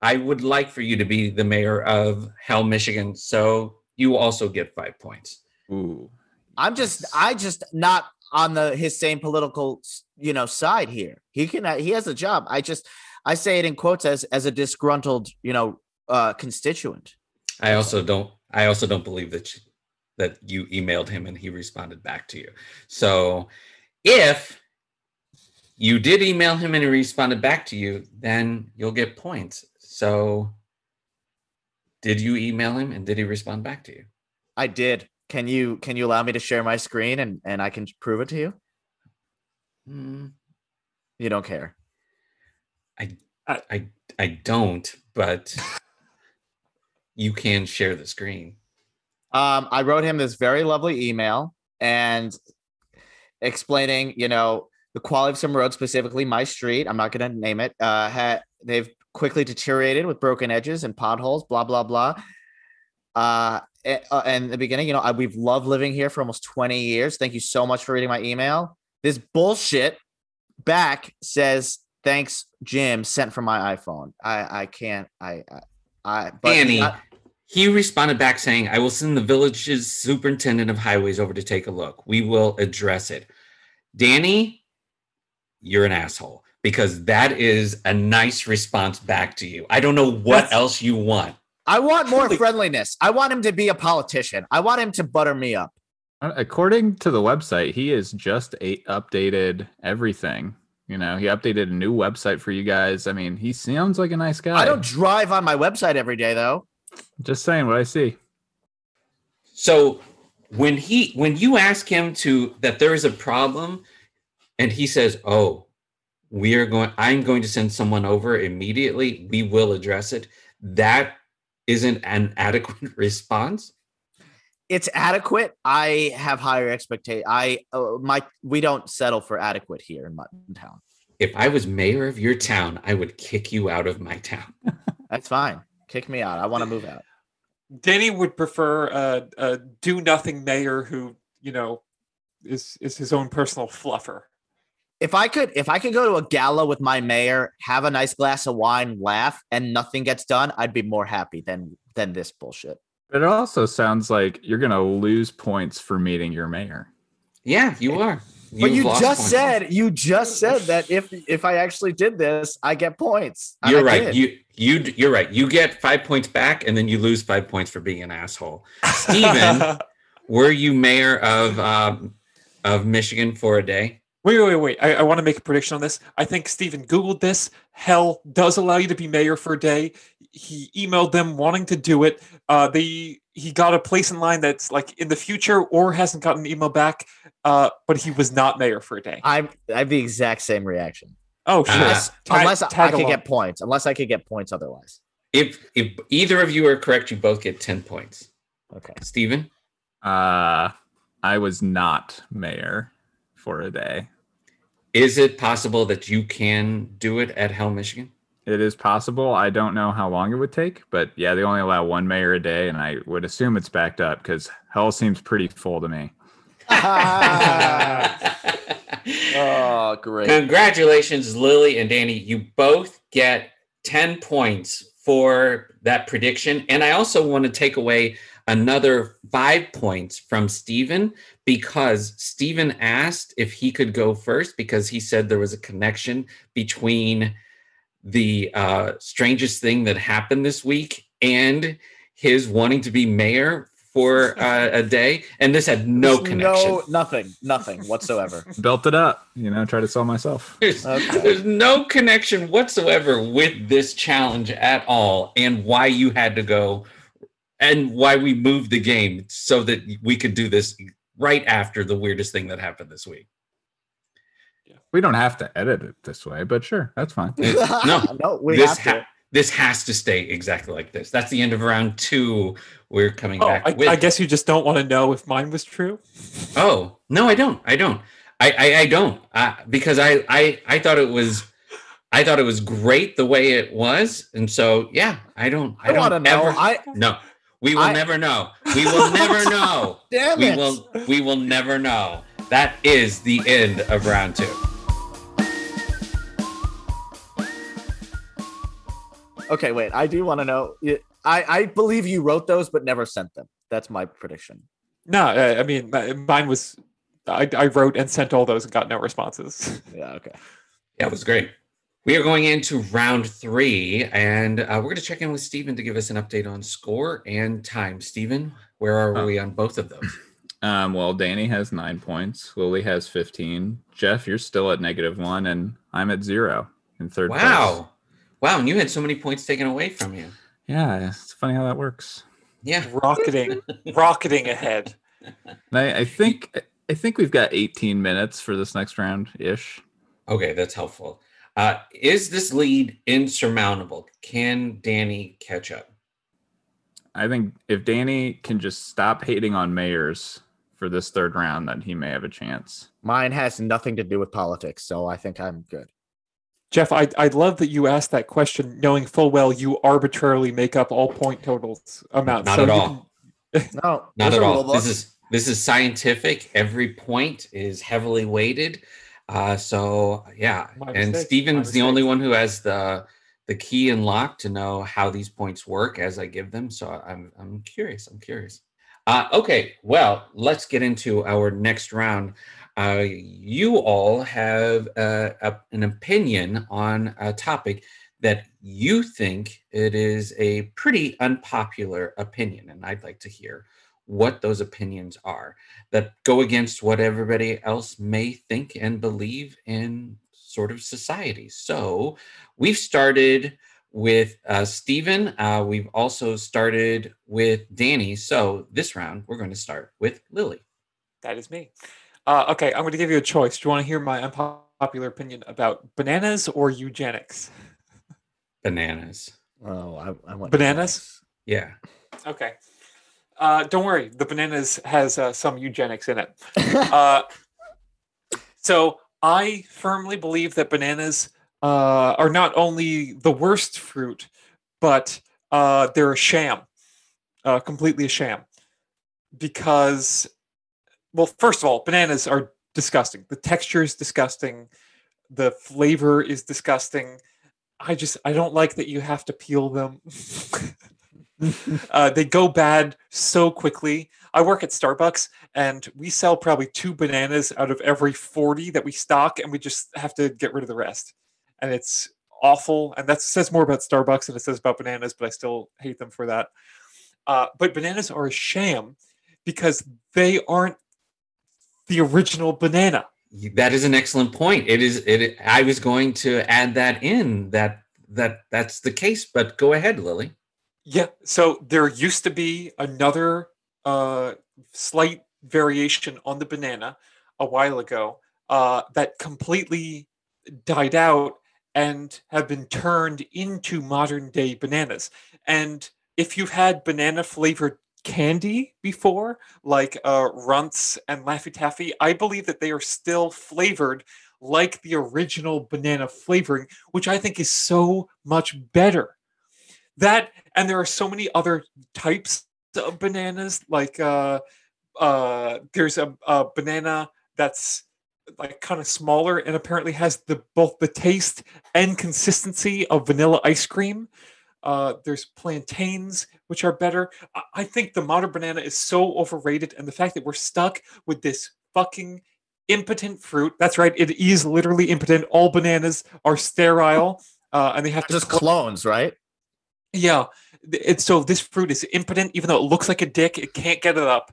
I would like for you to be the mayor of Hell, Michigan. So you also get five points. Ooh. I'm just I just not on the his same political you know side here. He can he has a job. I just I say it in quotes as as a disgruntled you know uh constituent. I also don't. I also don't believe that you, that you emailed him and he responded back to you. So, if you did email him and he responded back to you, then you'll get points. So, did you email him and did he respond back to you? I did. Can you can you allow me to share my screen and and I can prove it to you? Hmm, You don't care. I I I don't, but you can share the screen. Um, I wrote him this very lovely email and explaining, you know, the quality of some roads, specifically my street. I'm not going to name it. Uh, had they've quickly deteriorated with broken edges and potholes. Blah blah blah. Uh, uh, and in the beginning, you know, I, we've loved living here for almost 20 years. Thank you so much for reading my email. This bullshit back says thanks, Jim. Sent from my iPhone. I I can't. I I. I I- he responded back saying, I will send the village's superintendent of highways over to take a look. We will address it. Danny, you're an asshole because that is a nice response back to you. I don't know what That's- else you want. I want more Truly. friendliness. I want him to be a politician. I want him to butter me up. Uh, According to the website, he has just a- updated everything. You know, he updated a new website for you guys. I mean, he sounds like a nice guy. I don't drive on my website every day though. Just saying what I see. So when he when you ask him to that there is a problem and he says, "Oh, we are going I'm going to send someone over immediately. We will address it." That isn't an adequate response. It's adequate. I have higher expectation. I uh, my we don't settle for adequate here in Muttontown. If I was mayor of your town, I would kick you out of my town. That's fine. Kick me out. I want to move out. Danny would prefer a, a do nothing mayor who, you know, is is his own personal fluffer. If I could, if I could go to a gala with my mayor, have a nice glass of wine, laugh, and nothing gets done, I'd be more happy than than this bullshit. But it also sounds like you're going to lose points for meeting your mayor. Yeah, you are. But You've you just points. said you just said that if if I actually did this, I get points. You're I right. did. You you you're right. You get five points back, and then you lose five points for being an asshole. Steven, were you mayor of um, of Michigan for a day? Wait, wait, wait. I, I want to make a prediction on this. I think Steven Googled this. Hell does allow you to be mayor for a day. He emailed them wanting to do it. Uh, they he got a place in line that's like in the future or hasn't gotten an email back. Uh, but he was not mayor for a day. I'm I have the exact same reaction. Oh shit! Unless, Tag- unless I- I could get points. Unless I could get points otherwise. If if either of you are correct, you both get ten points. Okay. Steven? Uh, I was not mayor for a day. Is it possible that you can do it at Hell, Michigan? It is possible. I don't know how long it would take, but yeah, they only allow one mayor a day, and I would assume it's backed up because hell seems pretty full to me. oh, great. Congratulations, Lily and Danny. You both get 10 points for that prediction. And I also want to take away another five points from Stephen because Stephen asked if he could go first because he said there was a connection between the uh, strangest thing that happened this week and his wanting to be mayor for uh, a day. And this had no There's connection. No, nothing, nothing whatsoever. Built it up, you know, try to sell myself. There's, Okay. there's no connection whatsoever with this challenge at all and why you had to go and why we moved the game so that we could do this right after the weirdest thing that happened this week. We don't have to edit it this way, but sure, that's fine. No, no, we this have to. ha- this has to stay exactly like this. That's the end of round two. We're coming Oh, back I, with. I guess you just don't want to know if mine was true. Oh no, I don't. I don't. I I, I don't. Uh, because I I I thought it was. I thought it was great the way it was, and so yeah, I don't. I, I want to don't know. I No, we will I- never know. We will never know. damn We it. will. We will never know. That is the end of round two. Okay, wait. I do want to know. I I believe you wrote those, but never sent them. That's my prediction. No, I I mean mine was. I, I wrote and sent all those and got no responses. Yeah, okay. Yeah, it was great. We are going into round three, and uh, we're going to check in with Stephen to give us an update on score and time. Stephen, where are Oh. we on both of those? Um, well, Danny has nine points. Lily has 15. Jeff, you're still at negative one, and I'm at zero in third place. Wow. Wow. And you had so many points taken away from you. Yeah, it's funny how that works. Yeah. rocketing, rocketing ahead. I, I think I think we've got 18 minutes for this next round ish. Okay, that's helpful. Uh, is this lead insurmountable? Can Danny catch up? I think if Danny can just stop hating on mayors for this third round, then he may have a chance. Mine has nothing to do with politics, so I think I'm good. Jeff, I I love that you asked that question, knowing full well you arbitrarily make up all point totals amounts. Not So at all. can- No, Not at all. This is this is scientific. Every point is heavily weighted. Uh, so yeah, My and mistake, Steven's the only one who has the the key and lock to know how these points work as I give them. So I'm I'm curious. I'm curious. Uh, okay, well, let's get into our next round. Uh, you all have uh, a, an opinion on a topic that you think it is a pretty unpopular opinion, and I'd like to hear what those opinions are that go against what everybody else may think and believe in sort of society. So we've started with uh, Stephen. Uh, we've also started with Danny. So this round, we're going to start with Lily. That is me. Uh, okay, I'm going to give you a choice. Do you want to hear my unpopular opinion about bananas or eugenics? Bananas. Oh, I, I went Bananas? Yeah. Okay. Uh, don't worry, the bananas has uh, some eugenics in it. Uh, so I firmly believe that bananas uh, are not only the worst fruit, but uh, they're a sham, uh, completely a sham. Because, well, first of all, bananas are disgusting. The texture is disgusting. The flavor is disgusting. I just I don't like that you have to peel them. uh, they go bad so quickly. I work at Starbucks and we sell probably two bananas out of every 40 that we stock, and we just have to get rid of the rest. And it's awful. And that says more about Starbucks than it says about bananas, but I still hate them for that. Uh, but bananas are a sham because they aren't the original banana. That is an excellent point. It is it I was going to add that in that that that's the case, but go ahead, Lily. Yeah. So there used to be another uh, slight variation on the banana a while ago uh, that completely died out and have been turned into modern day bananas. And if you've had banana flavored candy before, like uh, Runts and Laffy Taffy, I believe that they are still flavored like the original banana flavoring, which I think is so much better. That and there are so many other types of bananas. Like uh, uh, there's a, a banana that's like kind of smaller and apparently has the both the taste and consistency of vanilla ice cream. Uh, there's plantains, which are better. I, I think the modern banana is so overrated, and the fact that we're stuck with this fucking impotent fruit. That's right, it is literally impotent. All bananas are sterile, uh, and they have to Just cl- clones, right? Yeah, it's so this fruit is impotent, even though it looks like a dick. It can't get it up.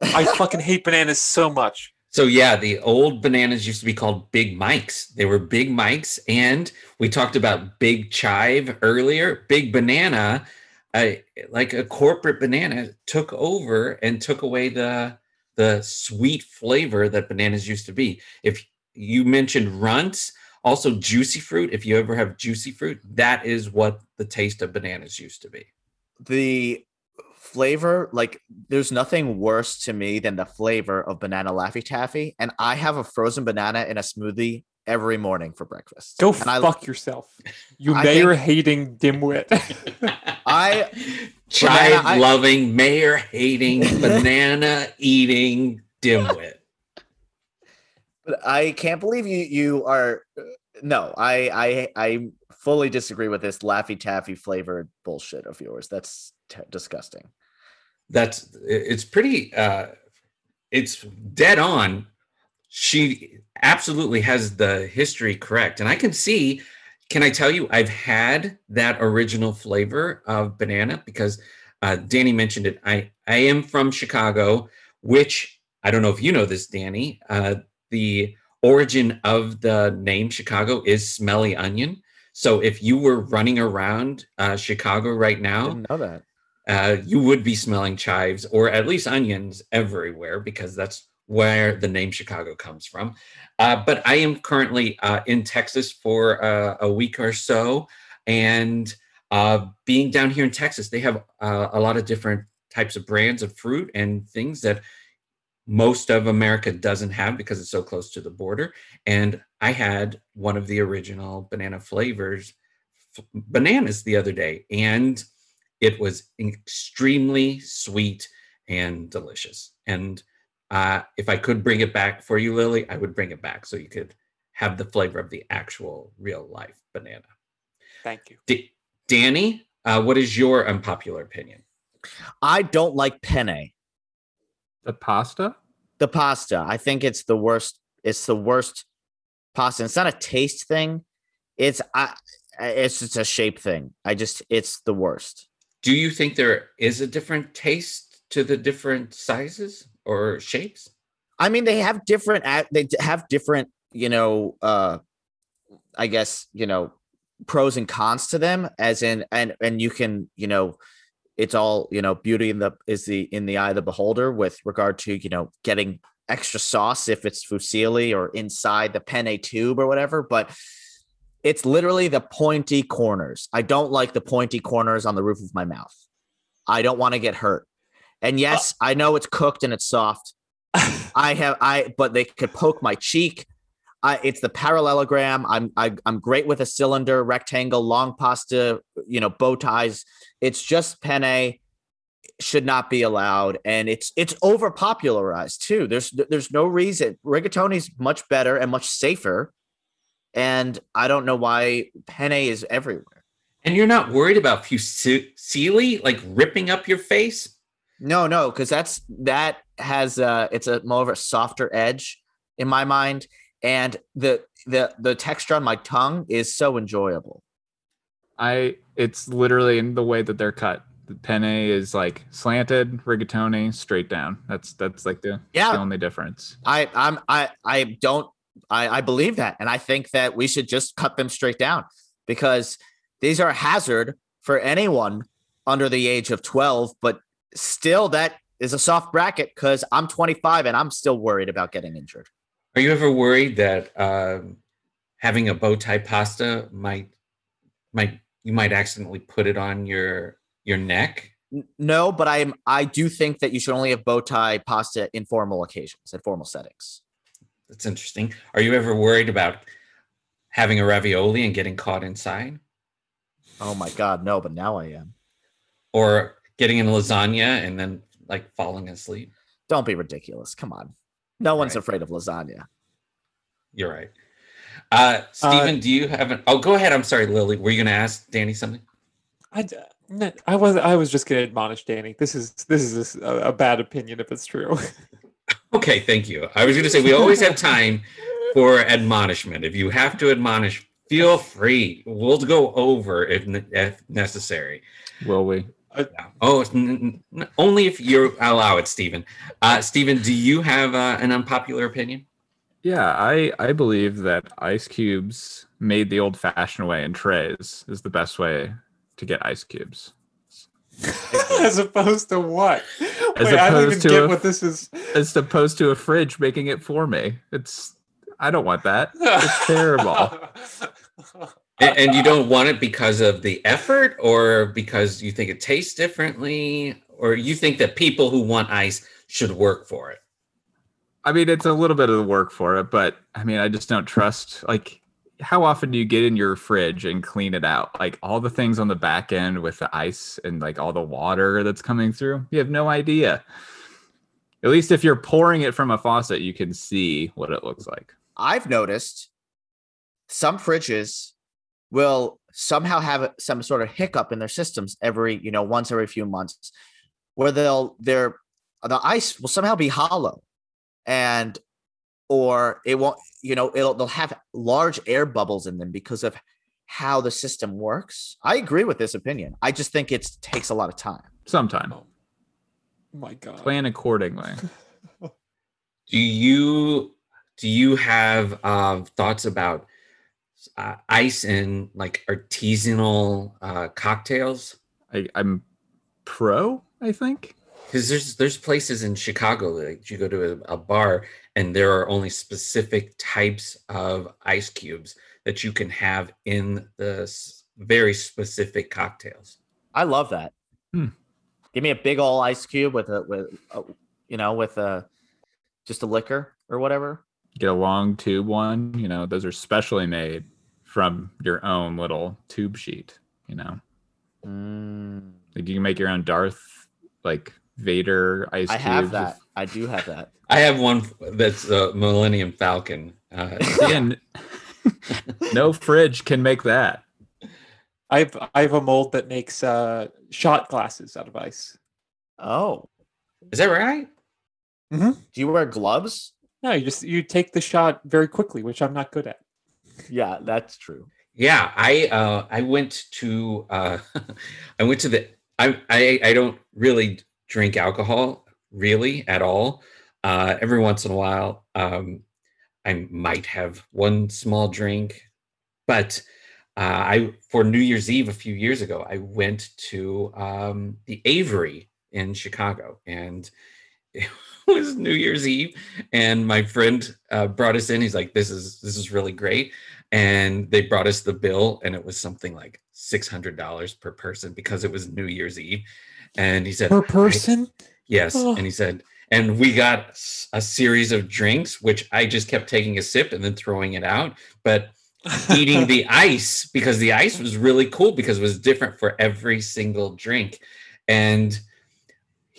I fucking hate bananas so much. So yeah, the old bananas used to be called Big Mikes. They were Big Mikes, and we talked about Big Chive earlier. Big Banana, like a corporate banana, took over and took away the the sweet flavor that bananas used to be. If you mentioned runts, also juicy fruit. If you ever have juicy fruit, that is what the taste of bananas used to be. The flavor, like, there's nothing worse to me than the flavor of banana Laffy Taffy. And I have a frozen banana in a smoothie every morning for breakfast. Go and I, fuck yourself, you I mayor think- hating dimwit. I- child loving, mayor hating, banana eating dimwit. I can't believe you you are no, I I I fully disagree with this Laffy Taffy flavored bullshit of yours. That's t- disgusting. That's it's pretty uh it's dead on. She absolutely has the history correct. And I can see, can I tell you, I've had that original flavor of banana because uh, Danny mentioned it. I, I am from Chicago, which I don't know if you know this, Danny. Uh, the origin of the name Chicago is smelly onion. So if you were running around uh, Chicago right now, know that. uh, you would be smelling chives or at least onions everywhere because that's where the name Chicago comes from. Uh, but I am currently uh, in Texas for uh, a week or so. And uh, being down here in Texas, they have uh, a lot of different types of brands of fruit and things that most of America doesn't have because it's so close to the border. And I had one of the original banana flavors, f- bananas, the other day. And it was extremely sweet and delicious. And uh, if I could bring it back for you, Lily, I would bring it back so you could have the flavor of the actual real life banana. Thank you. D- Danny, uh, what is your unpopular opinion? I don't like penne. The pasta? The pasta. I think it's the worst. It's the worst pasta. It's not a taste thing. It's I. It's just a shape thing. I just. It's the worst. Do you think there is a different taste to the different sizes or shapes? I mean, they have different. ac- They have different. You know. uh I guess you know pros and cons to them. As in, and and you can you know. It's all you know. Beauty in the is the in the eye of the beholder with regard to you know getting extra sauce if it's fusilli or inside the penne tube or whatever. But it's literally the pointy corners. I don't like the pointy corners on the roof of my mouth. I don't want to get hurt. And uh yes, I know it's cooked and it's soft. I have I but they could poke my cheek. I it's the parallelogram. I'm I, I'm great with a cylinder, rectangle, long pasta, you know, bow ties. It's just penne should not be allowed and it's it's over popularized too. There's there's no reason. Rigatoni's much better and much safer. And I don't know why penne is everywhere. And you're not worried about fusilli like ripping up your face? No, no, because that's that has uh it's a more of a softer edge in my mind. And the the the texture on my tongue is so enjoyable. I it's literally in the way that they're cut. The penne is like slanted, rigatoni straight down. That's that's like the, Yeah. the only difference. I I'm I I don't I I believe that, and I think that we should just cut them straight down because these are a hazard for anyone under the age of 12. But still, that is a soft bracket because I'm 25 and I'm still worried about getting injured. Are you ever worried that um, having a bow tie pasta might might you might accidentally put it on your your neck? No, but I'm I do think that you should only have bow tie pasta in formal occasions and formal settings. That's interesting. Are you ever worried about having a ravioli and getting caught inside, Oh my god, no, but now I am. or getting in lasagna and then like falling asleep? Don't be ridiculous. Come on. No one's Right. afraid of lasagna. You're right. Uh, Stephen, do you have an? Oh, go ahead. I'm sorry, Lily. Were you going to ask Danny something? I was I was just going to admonish Danny. This is this is a, a bad opinion if it's true. Okay, thank you. I was going to say we always have time for admonishment. If you have to admonish, feel free. We'll go over if, if necessary. Will we? Yeah. Oh, n- n- only if you allow it, Stephen. Uh, Stephen, do you have uh, an unpopular opinion? Yeah, I I believe that ice cubes made the old-fashioned way in trays is the best way to get ice cubes. As opposed to what? As Wait, I don't even to get a- what this is. As opposed to a fridge making it for me. It's I don't want that. It's terrible. And, and you don't want it because of the effort, or because you think it tastes differently, or you think that people who want ice should work for it? I mean, it's a little bit of the work for it, but I mean, I just don't trust. Like, how often do you get in your fridge and clean it out? Like all the things on the back end with the ice and like all the water that's coming through, you have no idea. At least if you're pouring it from a faucet, you can see what it looks like. I've noticed some fridges will somehow have some sort of hiccup in their systems every, you know, once every few months, where they'll their the ice will somehow be hollow. and or it won't you know it'll they'll have large air bubbles in them because of how the system works i agree with this opinion i just think it takes a lot of time Sometime. Oh my god. Plan accordingly. Do you do you have um, thoughts about uh, ice and like artisanal uh, cocktails? I, I'm pro, I think. Because there's there's places in Chicago like you go to a, a bar and there are only specific types of ice cubes that you can have in the s- very specific cocktails. i love that Hmm. give me a big old ice cube with a with a, you know with a just a liquor or whatever Get a long tube one. You know, those are specially made from your own little tube sheet. You know, Mm, like you can make your own Darth, like Vader ice i cubes. have with- that i do have that I have one that's a Millennium Falcon. Uh, Again, no fridge can make that. I have I have a mold that makes uh, shot glasses out of ice. oh is that right? do you wear gloves No, you just you take the shot very quickly, which I'm not good at. yeah that's true Yeah, I uh, I went to uh, I went to the I, I I don't really drink alcohol really at all. Uh, every once in a while, um, I might have one small drink, but uh, I for New Year's Eve a few years ago, I went to um, the Aviary in Chicago, and it was New Year's Eve, and my friend uh, brought us in. He's like, "This is this is really great." and they brought us the bill and it was something like $600 per person because it was new year's eve and he said Per person? yes Oh. and he said and we got a series of drinks which i just kept taking a sip and then throwing it out but eating the ice because the ice was really cool because it was different for every single drink and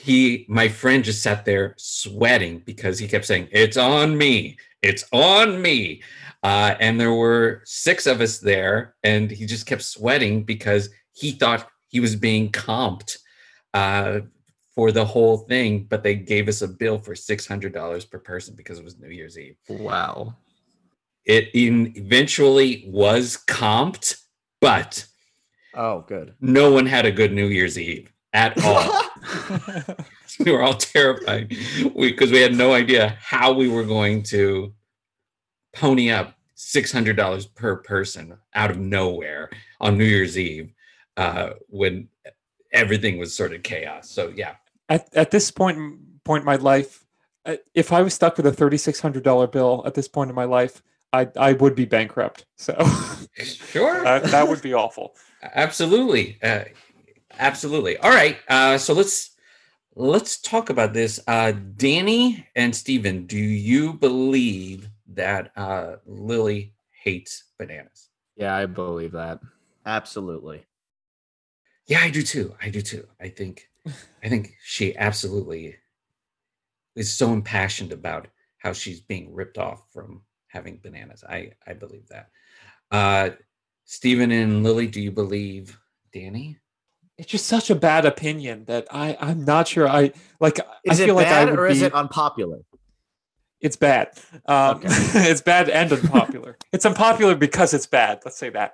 he my friend just sat there sweating because he kept saying it's on me. It's on me. Uh, and there were six of us there and he just kept sweating because he thought he was being comped uh, for the whole thing but they gave us a bill for $600 per person because it was new year's eve. Wow. it eventually was comped but oh good. no one had a good new year's eve at all we were all terrified. Because we, had no idea how we were going to pony up $600 per person out of nowhere on new year's eve uh, when everything was sort of chaos. So yeah. At, at this point in- my life, uh, if I was stuck with a thirty six hundred dollar bill at this point in my life, I I would be bankrupt. So sure. that, that would be awful. absolutely. Uh, absolutely. All right uh, so let's let's talk about this. Uh, danny and Stephen, do you believe that uh, lily hates bananas? Yeah, I believe that. absolutely. Yeah i do too. I do too. I think i think she absolutely is so impassioned about how she's being ripped off from having bananas. I i believe that. Uh Stephen and lily do you believe danny It's just such a bad opinion that I I'm not sure I like. is I it feel like I bad would or is be- it unpopular It's bad. Um, Okay. it's bad and unpopular. it's unpopular because it's bad. Let's say that.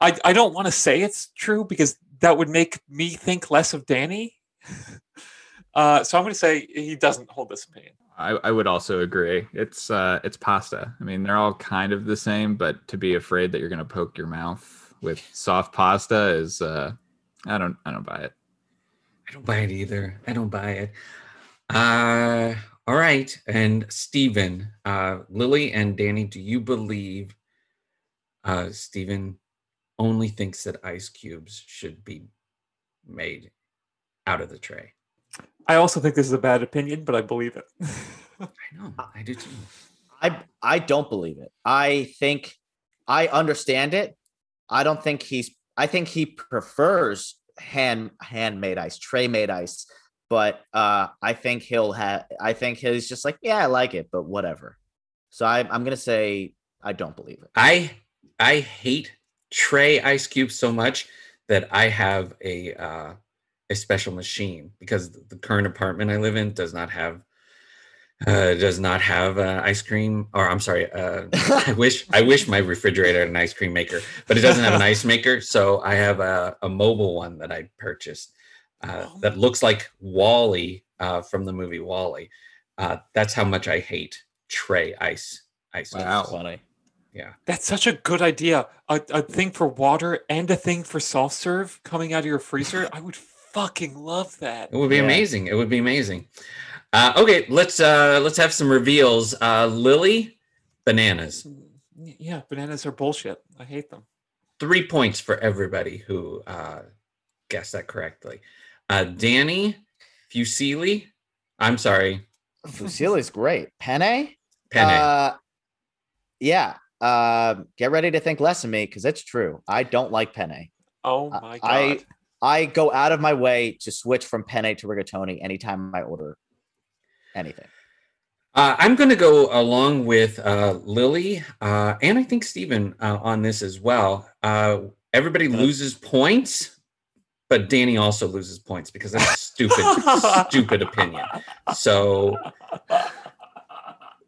I, I don't want to say it's true because that would make me think less of Danny. Uh, so I'm going to say he doesn't hold this opinion. I, I would also agree. It's uh it's pasta. I mean, they're all kind of the same, but to be afraid that you're gonna poke your mouth with soft pasta is uh I don't I don't buy it. I don't buy it either. I don't buy it. Uh, all right. And Stephen, uh, Lily and Danny, do you believe uh, Stephen only thinks that ice cubes should be made out of the tray? I also think this is a bad opinion, but I believe it. I know. I do too. I I don't believe it. I think I understand it. I don't think he's I think he prefers hand handmade ice, tray made ice. But uh I think he'll have I think he's just like, yeah, I like it, but whatever. So I I'm gonna say I don't believe it. I I hate tray ice cubes so much that I have a uh, a special machine because the current apartment I live in does not have uh, does not have uh, ice cream, or I'm sorry, uh, I wish I wish my refrigerator had an ice cream maker, but it doesn't have an ice maker. So I have a, a mobile one that I purchased uh, Oh. that looks like WALL-E uh, from the movie WALL-E. Uh, that's how much I hate tray ice ice. Wow. creams. Funny. Yeah, that's such a good idea. A, a thing for water and a thing for soft serve coming out of your freezer. I would fucking love that. It would be Yeah. amazing. It would be amazing. Uh, okay, let's uh, let's have some reveals. Uh, Lily, bananas. Yeah, bananas are bullshit. I hate them. three points for everybody who uh, guessed that correctly. Uh, Danny Fusilli, I'm sorry, Fusilli's great. Penne? Penne. Uh, yeah. Um, get ready to think less of me because it's true. I don't like penne. Oh my god. I I go out of my way to switch from penne to rigatoni anytime I order anything. Uh, I'm going to go along with uh, Lily uh, and I think Stephen uh, on this as well. Uh, everybody loses points, but Danny also loses points because that's a stupid, stupid opinion. So,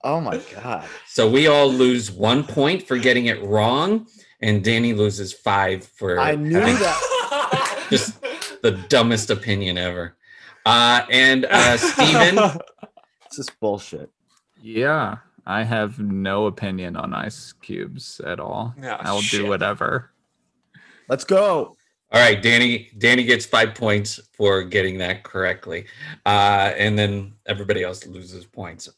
Oh my god. so we all lose one point for getting it wrong, and Danny loses five for I knew having that. Just the dumbest opinion ever. Uh, and uh, Steven, This bullshit. Yeah, I have no opinion on ice cubes at all. Yeah, I'll shit. do whatever. Let's go. all right, Danny. Danny gets five points for getting that correctly, uh, and then everybody else loses points.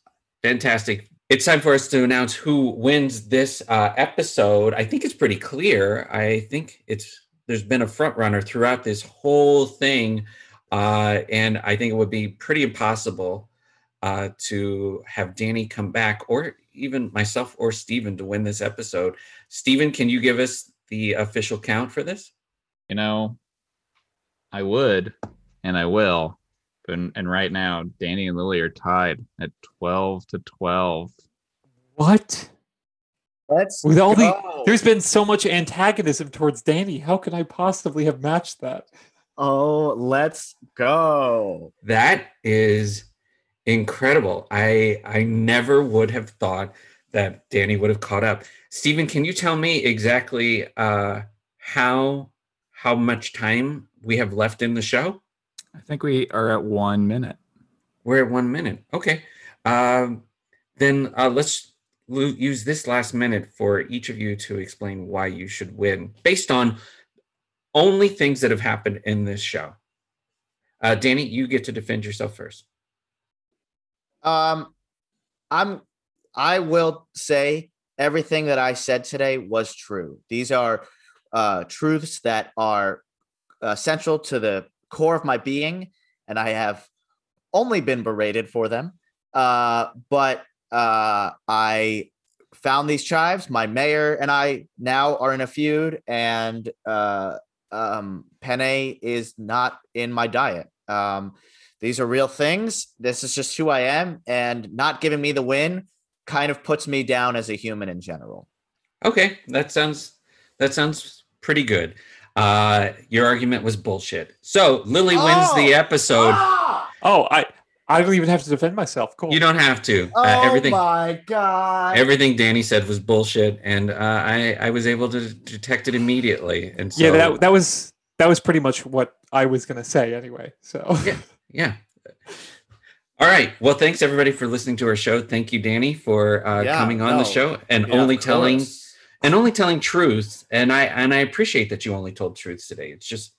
Fantastic. It's time for us to announce who wins this uh, episode. I think it's pretty clear. I think it's there's been a front runner throughout this whole thing, uh, and I think it would be pretty impossible uh, to have Danny come back, or even myself or Steven to win this episode. Steven, can you give us the official count for this? You know, I would and I will. But and right now, Danny and Lily are tied at 12 to 12. what? Let's With all the go. there's been so much antagonism towards Danny. How could I possibly have matched that? Oh, let's go. That is incredible. I I never would have thought that Danny would have caught up. Stephen, can you tell me exactly uh, how how much time we have left in the show? I think we are at one minute. We're at one minute. Okay. Um, then uh, let's lo- use this last minute for each of you to explain why you should win based on only things that have happened in this show. Uh, Danny, you get to defend yourself first. Um, I'm. I will say everything that I said today was true. These are uh, truths that are uh, central to the core of my being, and I have only been berated for them. Uh, but uh, I found these chives. My mayor and I now are in a feud, and uh, um, penne is not in my diet. Um, these are real things. This is just who I am, and not giving me the win kind of puts me down as a human in general. Okay, that sounds that sounds pretty good. Uh, your argument was bullshit. So Lily wins the Oh! episode. Oh, I I don't even have to defend myself. Cool. You don't have to. Oh Uh, everything my god! everything Danny said was bullshit, and uh, I I was able to detect it immediately. And so yeah, that that was that was pretty much what I was gonna say anyway. So Yeah. yeah. All right. Well, thanks everybody for listening to our show. Thank you, Danny, for uh, Yeah, coming on the show and Yeah, only telling and only telling truths. And I and I appreciate that you only told truths today. It's just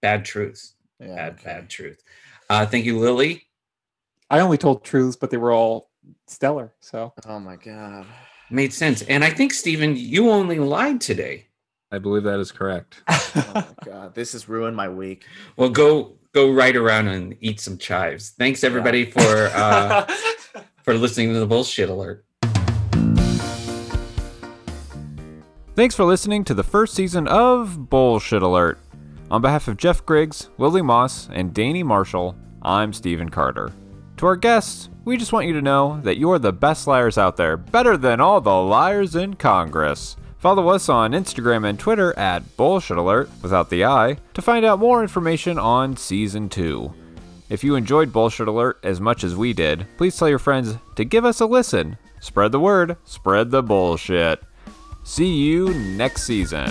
bad truths, Yeah, bad okay. bad truth. Uh, thank you, Lily. I only told truths, but they were all stellar. So Oh my god! Made sense. And I think Stephen, you only lied today. I believe that is correct. Oh my god! This has ruined my week. Well, go go right around and eat some chives. Thanks everybody for uh, for listening to the bullshit alert. Thanks for listening to the first season of Bullshit Alert. On behalf of Jeff Griggs, Lily Moss, and Danny Marshall, I'm Stephen Carter. To our guests, we just want you to know that you're the best liars out there, better than all the liars in Congress. Follow us on Instagram and Twitter at Bullshit Alert without the I to find out more information on season 2. If you enjoyed Bullshit Alert as much as we did, please tell your friends to give us a listen. Spread the word, spread the bullshit. See you next season.